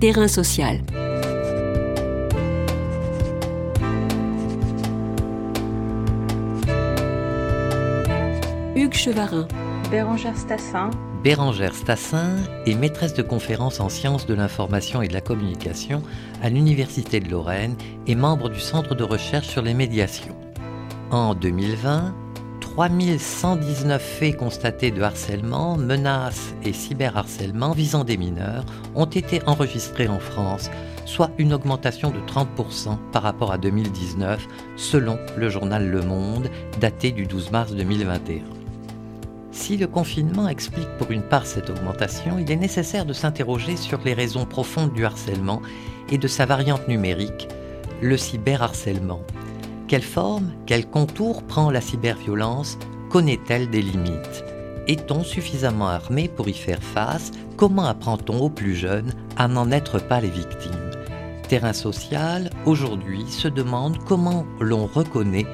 Terrain social. Hugues Chevarin. Bérangère Stassin. Bérangère Stassin est maîtresse de conférences en sciences de l'information et de la communication à l'Université de Lorraine et membre du Centre de recherche sur les médiations. En 2020, 3119 faits constatés de harcèlement, menaces et cyberharcèlement visant des mineurs ont été enregistrés en France, soit une augmentation de 30% par rapport à 2019, selon le journal Le Monde, daté du 12 mars 2021. Si le confinement explique pour une part cette augmentation, il est nécessaire de s'interroger sur les raisons profondes du harcèlement et de sa variante numérique, le cyberharcèlement. Quelle forme, quel contour prend la cyberviolence? Connaît-elle des limites? Est-on suffisamment armé pour y faire face? Comment apprend-on aux plus jeunes à n'en être pas les victimes? Terrain social, aujourd'hui, se demande comment l'on reconnaît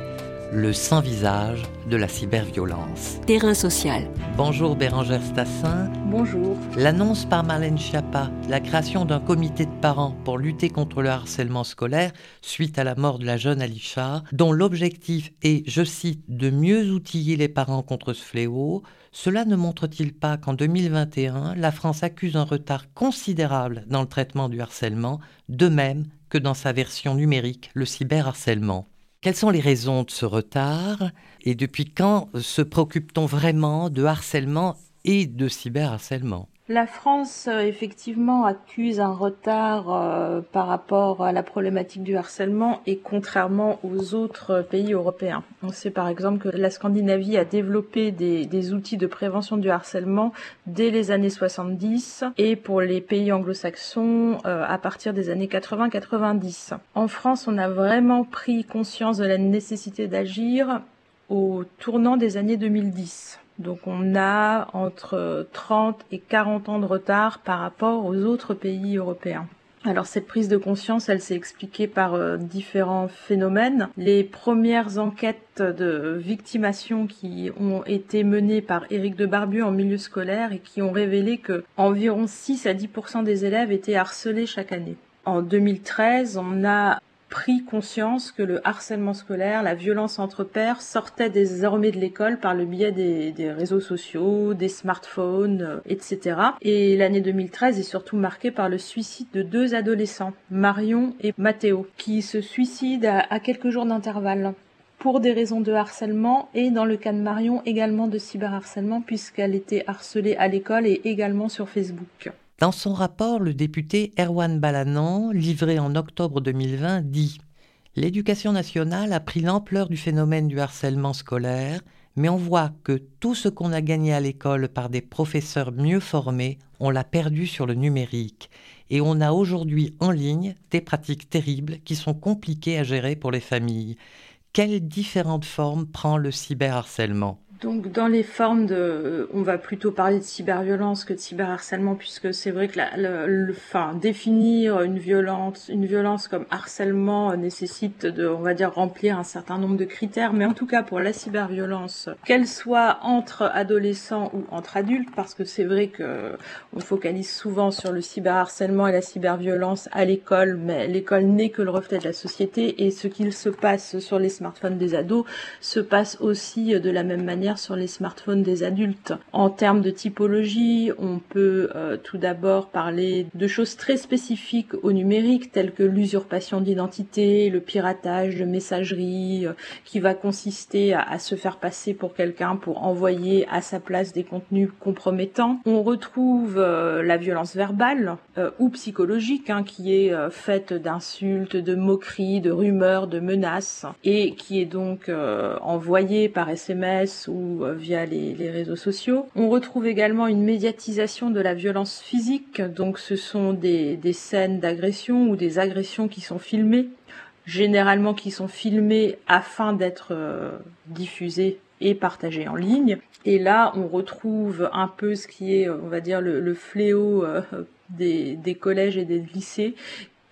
le sans-visage de la cyberviolence. Terrain social. Bonjour Bérangère Stassin. Bonjour. L'annonce par Marlène Schiappa, la création d'un comité de parents pour lutter contre le harcèlement scolaire suite à la mort de la jeune Alisha, dont l'objectif est, je cite, de mieux outiller les parents contre ce fléau, cela ne montre-t-il pas qu'en 2021, la France accuse un retard considérable dans le traitement du harcèlement, de même que dans sa version numérique, le cyberharcèlement? Quelles sont les raisons de ce retard et depuis quand se préoccupe-t-on vraiment de harcèlement et de cyberharcèlement? La France, euh, effectivement, accuse un retard euh, par rapport à la problématique du harcèlement et contrairement aux autres pays européens. On sait par exemple que la Scandinavie a développé des, outils de prévention du harcèlement dès les années 70 et pour les pays anglo-saxons euh, à partir des années 80-90. En France, on a vraiment pris conscience de la nécessité d'agir au tournant des années 2010. Donc on a entre 30 et 40 ans de retard par rapport aux autres pays européens. Alors cette prise de conscience, elle s'est expliquée par euh, différents phénomènes. Les premières enquêtes de victimation qui ont été menées par Éric de Barbu en milieu scolaire et qui ont révélé que environ 6 à 10% des élèves étaient harcelés chaque année. En 2013, on a pris conscience que le harcèlement scolaire, la violence entre pairs sortait désormais de l'école par le biais des, réseaux sociaux, des smartphones, euh, etc. Et l'année 2013 est surtout marquée par le suicide de deux adolescents, Marion et Matteo, qui se suicident à quelques jours d'intervalle pour des raisons de harcèlement et dans le cas de Marion également de cyberharcèlement puisqu'elle était harcelée à l'école et également sur Facebook. Dans son rapport, le député Erwan Balanan, livré en octobre 2020, dit L'éducation nationale a pris l'ampleur du phénomène du harcèlement scolaire, mais on voit que tout ce qu'on a gagné à l'école par des professeurs mieux formés, on l'a perdu sur le numérique. Et on a aujourd'hui en ligne des pratiques terribles qui sont compliquées à gérer pour les familles. Quelles différentes formes prend le cyberharcèlement? Donc dans les formes de, on va plutôt parler de cyberviolence que de cyberharcèlement puisque c'est vrai que la, le, enfin, définir une violence, une violence comme harcèlement nécessite de, on va dire remplir un certain nombre de critères, mais en tout cas pour la cyberviolence, qu'elle soit entre adolescents ou entre adultes, parce que c'est vrai que on focalise souvent sur le cyberharcèlement et la cyberviolence à l'école, mais l'école n'est que le reflet de la société et ce qu'il se passe sur les smartphones des ados se passe aussi de la même manière sur les smartphones des adultes. En termes de typologie, on peut euh, tout d'abord parler de choses très spécifiques au numérique, telles que l'usurpation d'identité, le piratage de messagerie, euh, qui va consister à, se faire passer pour quelqu'un pour envoyer à sa place des contenus compromettants. On retrouve euh, la violence verbale ou psychologique, hein, qui est faite d'insultes, de moqueries, de rumeurs, de menaces, et qui est donc envoyée par SMS euh, via les, réseaux sociaux. On retrouve également une médiatisation de la violence physique, donc ce sont des, scènes d'agression ou des agressions qui sont filmées, généralement qui sont filmées afin d'être euh, diffusées et partagées en ligne. Et là, on retrouve un peu ce qui est, on va dire, le, fléau euh, des, des, collèges et des lycées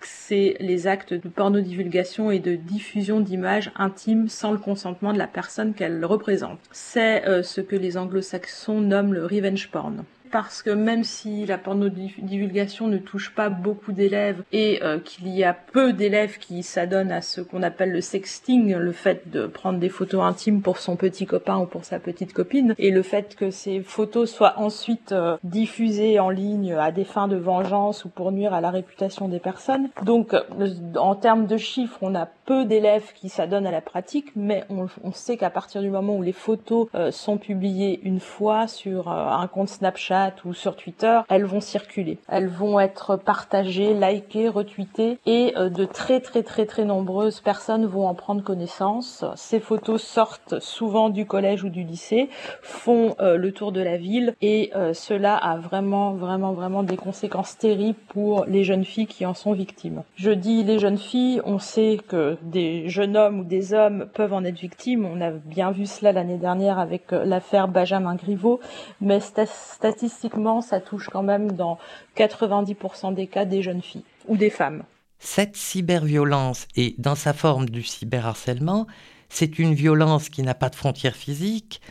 c'est les actes de pornodivulgation et de diffusion d'images intimes sans le consentement de la personne qu'elle représente. C'est euh, ce que les anglo-saxons nomment le revenge porn. Parce que même si la pornodivulgation ne touche pas beaucoup d'élèves et euh, qu'il y a peu d'élèves qui s'adonnent à ce qu'on appelle le sexting, le fait de prendre des photos intimes pour son petit copain ou pour sa petite copine, et le fait que ces photos soient ensuite euh, diffusées en ligne à des fins de vengeance ou pour nuire à la réputation des personnes. Donc, euh, en termes de chiffres, on a peu d'élèves qui s'adonnent à la pratique, mais on, on sait qu'à partir du moment où les photos sont publiées une fois sur un compte Snapchat ou sur Twitter, elles vont circuler. Elles vont être partagées, likées, retweetées et euh, de très très très très nombreuses personnes vont en prendre connaissance. Ces photos sortent souvent du collège ou du lycée, font euh, le tour de la ville et euh, cela a vraiment vraiment vraiment des conséquences terribles pour les jeunes filles qui en sont victimes. Je dis les jeunes filles, on sait que des jeunes hommes ou des hommes peuvent en être victimes. On a bien vu cela l'année dernière avec l'affaire Benjamin Griveaux, mais statistiquement, ça touche quand même dans 90% des cas des jeunes filles ou des femmes. Cette cyberviolence et dans sa forme du cyberharcèlement, c'est une violence qui n'a pas de frontières physiques.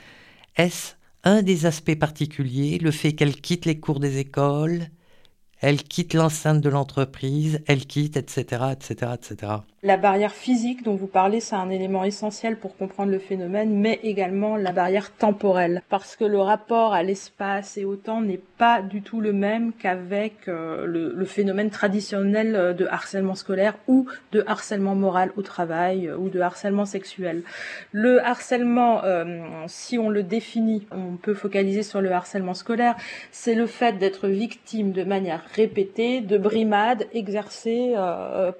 Est-ce un des aspects particuliers, le fait qu'elle quitte les cours des écoles, elle quitte l'enceinte de l'entreprise, elle quitte, etc., etc., etc. La barrière physique dont vous parlez, c'est un élément essentiel pour comprendre le phénomène, mais également la barrière temporelle, parce que le rapport à l'espace et au temps n'est pas du tout le même qu'avec euh, le, phénomène traditionnel euh, de harcèlement scolaire ou de harcèlement moral au travail euh, ou de harcèlement sexuel. Le harcèlement, si on le définit, on peut focaliser sur le harcèlement scolaire, c'est le fait d'être victime de manière répétée de brimades exercées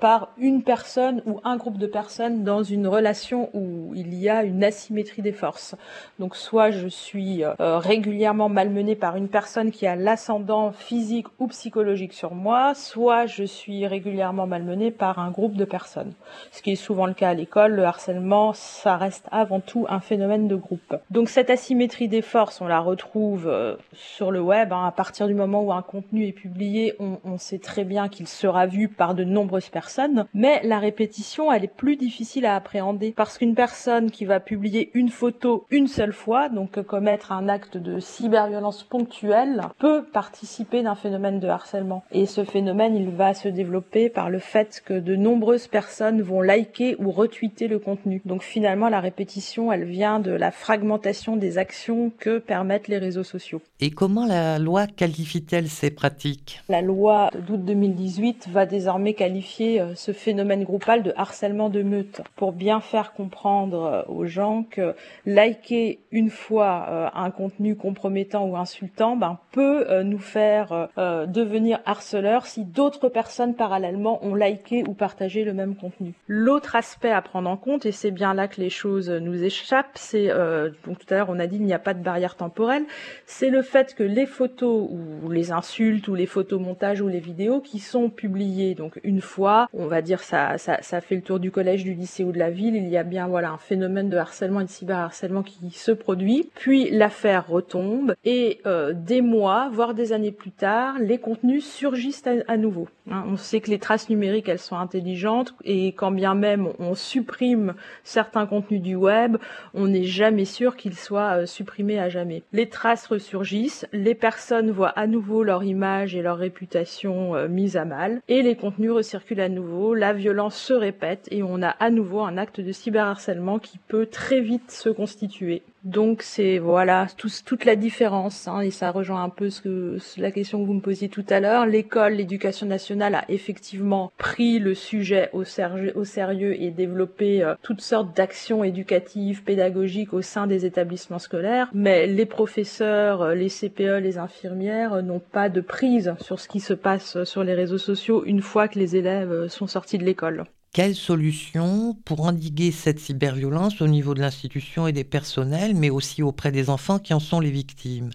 par une personne ou un groupe de personnes dans une relation où il y a une asymétrie des forces. Donc soit je suis euh, régulièrement malmenée par une personne qui a l'ascendant physique ou psychologique sur moi, soit je suis régulièrement malmenée par un groupe de personnes. Ce qui est souvent le cas à l'école, le harcèlement, ça reste avant tout un phénomène de groupe. Donc cette asymétrie des forces, on la retrouve euh, sur le web. Hein. À partir du moment où un contenu est publié, on, on sait très bien qu'il sera vu par de nombreuses personnes, mais la répétition elle est plus difficile à appréhender parce qu'une personne qui va publier une photo une seule fois, donc commettre un acte de cyberviolence ponctuelle, peut participer d'un phénomène de harcèlement. Et ce phénomène, il va se développer par le fait que de nombreuses personnes vont liker ou retweeter le contenu. Donc finalement, la répétition, elle vient de la fragmentation des actions que permettent les réseaux sociaux. Et comment la loi qualifie-t-elle ces pratiques? La loi d'août 2018 va désormais qualifier euh, ce phénomène groupal de harcèlement de meute pour bien faire comprendre euh, aux gens que liker une fois euh, un contenu compromettant ou insultant ben, peut nous faire devenir harceleurs si d'autres personnes parallèlement ont liké ou partagé le même contenu. L'autre aspect à prendre en compte, et c'est bien là que les choses nous échappent, c'est, donc tout à l'heure on a dit il n'y a pas de barrière temporelle, c'est le fait que les photos ou les insultes ou les photomontages ou les vidéos qui sont publiées donc une fois, on va dire ça, ça, fait le tour du collège, du lycée ou de la ville, il y a bien voilà un phénomène de harcèlement et de cyberharcèlement qui se produit. Puis l'affaire retombe et euh, des mois, voire des années plus tard, les contenus surgissent à, nouveau. Hein. on sait que les traces numériques, elles sont intelligentes et quand bien même on supprime certains contenus du web, on n'est jamais sûr qu'ils soient euh, supprimés à jamais. Les traces ressurgissent, les personnes voient à nouveau leur image et leur réputation euh, mise à mal et les contenus recirculent à nouveau, la violence se répète et on a à nouveau un acte de cyberharcèlement qui peut très vite se constituer. Donc c'est voilà toute la différence hein, et ça rejoint un peu ce que la question que vous me posiez tout à l'heure. L'école, l'éducation nationale a effectivement pris le sujet au, sérieux et développé euh, toutes sortes d'actions éducatives, pédagogiques au sein des établissements scolaires, mais les professeurs, euh, les CPE, les infirmières euh, n'ont pas de prise sur ce qui se passe sur les réseaux sociaux une fois que les élèves sont sortis de l'école. Quelles solutions pour endiguer cette cyberviolence au niveau de l'institution et des personnels, mais aussi auprès des enfants qui en sont les victimes?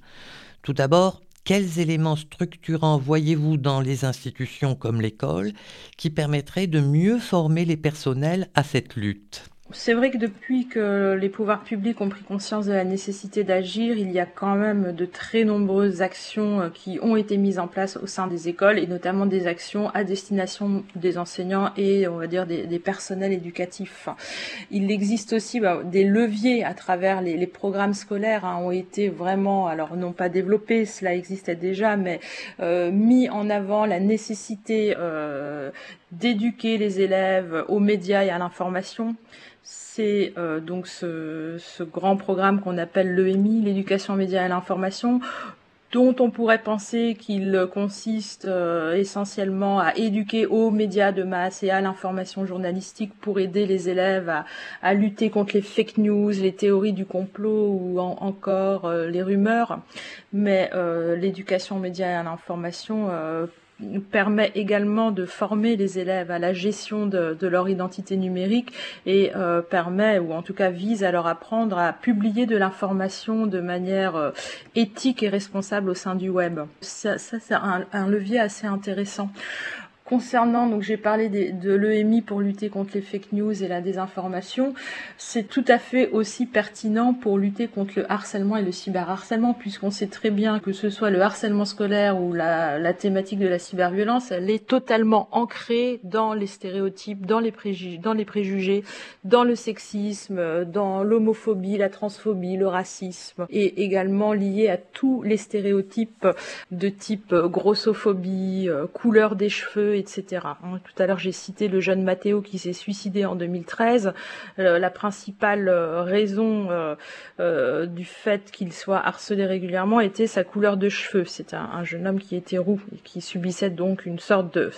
Tout d'abord, quels éléments structurants voyez-vous dans les institutions comme l'école qui permettraient de mieux former les personnels à cette lutte? C'est vrai que depuis que les pouvoirs publics ont pris conscience de la nécessité d'agir, il y a quand même de très nombreuses actions euh, qui ont été mises en place au sein des écoles et notamment des actions à destination des enseignants et on va dire des, personnels éducatifs. Il existe aussi bah, des leviers à travers les, programmes scolaires hein, ont été vraiment, alors non pas développés, cela existait déjà, mais euh, mis en avant la nécessité euh, d'éduquer les élèves aux médias et à l'information c'est euh, donc ce, grand programme qu'on appelle l'EMI, l'éducation média et l'information, dont on pourrait penser qu'il consiste euh, essentiellement à éduquer aux médias de masse et à l'information journalistique pour aider les élèves à, lutter contre les fake news, les théories du complot ou encore euh, les rumeurs. Mais l'éducation médias et à l'information permet également de former les élèves à la gestion de, leur identité numérique et euh, permet, ou en tout cas vise à leur apprendre à publier de l'information de manière euh, éthique et responsable au sein du web. Ça, c'est un, levier assez intéressant. Concernant, donc j'ai parlé de l'EMI pour lutter contre les fake news et la désinformation, c'est tout à fait aussi pertinent pour lutter contre le harcèlement et le cyberharcèlement, puisqu'on sait très bien que ce soit le harcèlement scolaire ou la, la thématique de la cyberviolence, elle est totalement ancrée dans les stéréotypes, dans les, préjugés, dans les préjugés, dans le sexisme, dans l'homophobie, la transphobie, le racisme, et également liée à tous les stéréotypes de type grossophobie, euh, couleur des cheveux, etc. Hein, tout à l'heure, j'ai cité le jeune Matteo qui s'est suicidé en 2013. Euh, la principale euh, raison euh, du fait qu'il soit harcelé régulièrement était sa couleur de cheveux. C'est un, jeune homme qui était roux et qui subissait donc une sorte de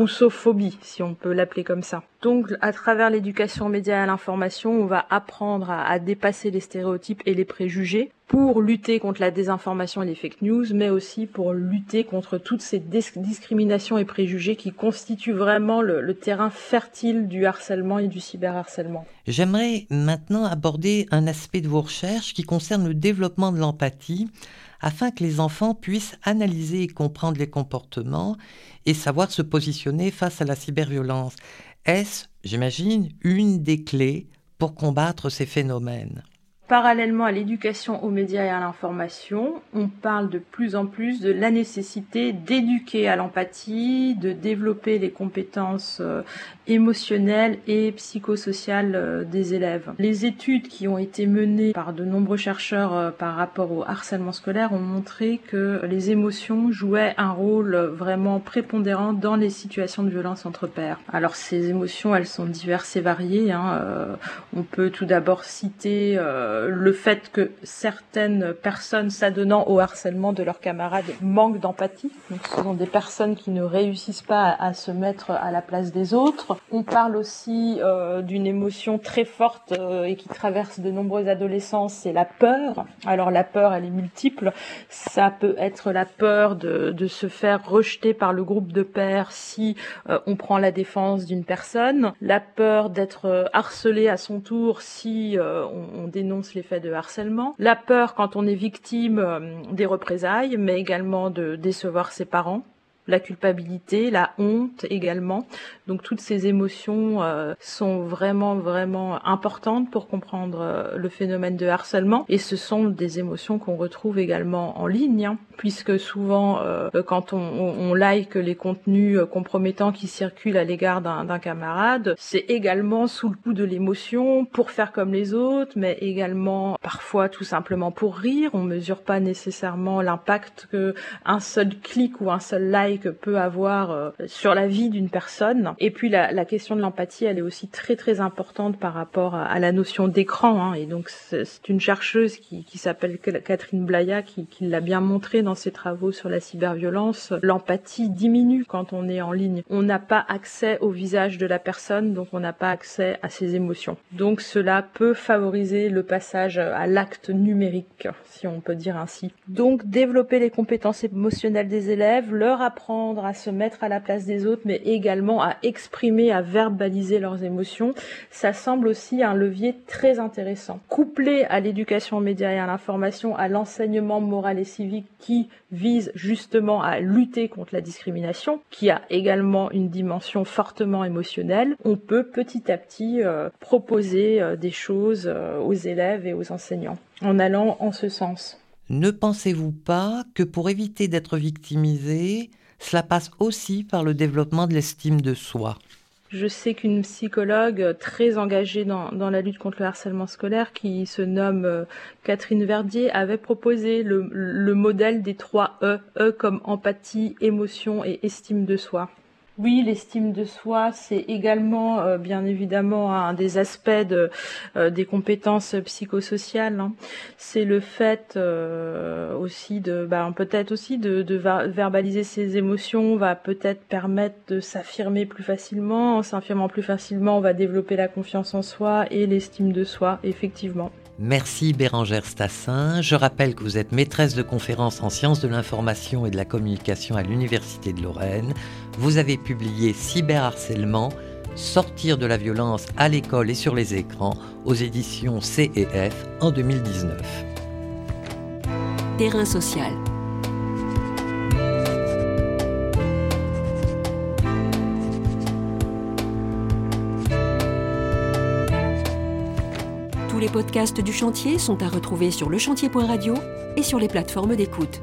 roussophobie, si on peut l'appeler comme ça. Donc, à travers l'éducation média et à l'information, on va apprendre à, dépasser les stéréotypes et les préjugés pour lutter contre la désinformation et les fake news, mais aussi pour lutter contre toutes ces discriminations et préjugés qui constituent vraiment le terrain fertile du harcèlement et du cyberharcèlement. J'aimerais maintenant aborder un aspect de vos recherches qui concerne le développement de l'empathie afin que les enfants puissent analyser et comprendre les comportements et savoir se positionner face à la cyberviolence. Est-ce, j'imagine, une des clés pour combattre ces phénomènes? Parallèlement à l'éducation aux médias et à l'information, on parle de plus en plus de la nécessité d'éduquer à l'empathie, de développer les compétences euh, émotionnelles et psychosociales euh, des élèves. Les études qui ont été menées par de nombreux chercheurs euh, par rapport au harcèlement scolaire ont montré que les émotions jouaient un rôle vraiment prépondérant dans les situations de violence entre pairs. Alors ces émotions, elles sont diverses et variées. Hein. on peut tout d'abord citer le fait que certaines personnes s'adonnant au harcèlement de leurs camarades manquent d'empathie. Donc, ce sont des personnes qui ne réussissent pas à, se mettre à la place des autres. On parle aussi euh, d'une émotion très forte euh, et qui traverse de nombreux adolescents, c'est la peur. Alors la peur, elle est multiple. Ça peut être la peur de, se faire rejeter par le groupe de pairs si euh, on prend la défense d'une personne. La peur d'être harcelé à son tour si on dénonce les faits de harcèlement, la peur quand on est victime euh, des représailles, mais également de décevoir ses parents, la culpabilité, la honte également. Donc toutes ces émotions euh, sont vraiment vraiment importantes pour comprendre euh, le phénomène de harcèlement et ce sont des émotions qu'on retrouve également en ligne hein, puisque souvent euh, quand on, on, like les contenus compromettants qui circulent à l'égard d'un camarade, c'est également sous le coup de l'émotion pour faire comme les autres, mais également parfois tout simplement pour rire. On mesure pas nécessairement l'impact que un seul clic ou un seul like peut avoir euh, sur la vie d'une personne. Et puis la, question de l'empathie, elle est aussi très très importante par rapport à, la notion d'écran. Hein. Et donc c'est une chercheuse qui, qui s'appelle Catherine Blaya qui, qui l'a bien montré dans ses travaux sur la cyberviolence. L'empathie diminue quand on est en ligne. On n'a pas accès au visage de la personne, donc on n'a pas accès à ses émotions. Donc cela peut favoriser le passage à l'acte numérique, si on peut dire ainsi. Donc développer les compétences émotionnelles des élèves, leur apprendre à se mettre à la place des autres, mais également à exprimer, à verbaliser leurs émotions, ça semble aussi un levier très intéressant. Couplé à l'éducation aux médias et à l'information, à l'enseignement moral et civique qui vise justement à lutter contre la discrimination, qui a également une dimension fortement émotionnelle, on peut petit à petit euh, proposer euh, des choses euh, aux élèves et aux enseignants en allant en ce sens. Ne pensez-vous pas que pour éviter d'être victimisé, cela passe aussi par le développement de l'estime de soi je sais qu'une psychologue très engagée dans, la lutte contre le harcèlement scolaire, qui se nomme Catherine Verdier, avait proposé le, le modèle des trois E, E comme empathie, émotion et estime de soi. Oui, l'estime de soi, c'est également euh, bien évidemment un des aspects euh, des compétences psychosociales. Hein. C'est le fait euh, aussi de, bah, peut-être aussi de, de verbaliser ses émotions, va peut-être permettre de s'affirmer plus facilement. En s'affirmant plus facilement, on va développer la confiance en soi et l'estime de soi, effectivement. Merci Bérangère Stassin. Je rappelle que vous êtes maîtresse de conférences en sciences de l'information et de la communication à l'Université de Lorraine. Vous avez publié Cyberharcèlement, Sortir de la violence à l'école et sur les écrans aux éditions CEF en 2019. Terrain social. Les podcasts du chantier sont à retrouver sur lechantier.radio et sur les plateformes d'écoute.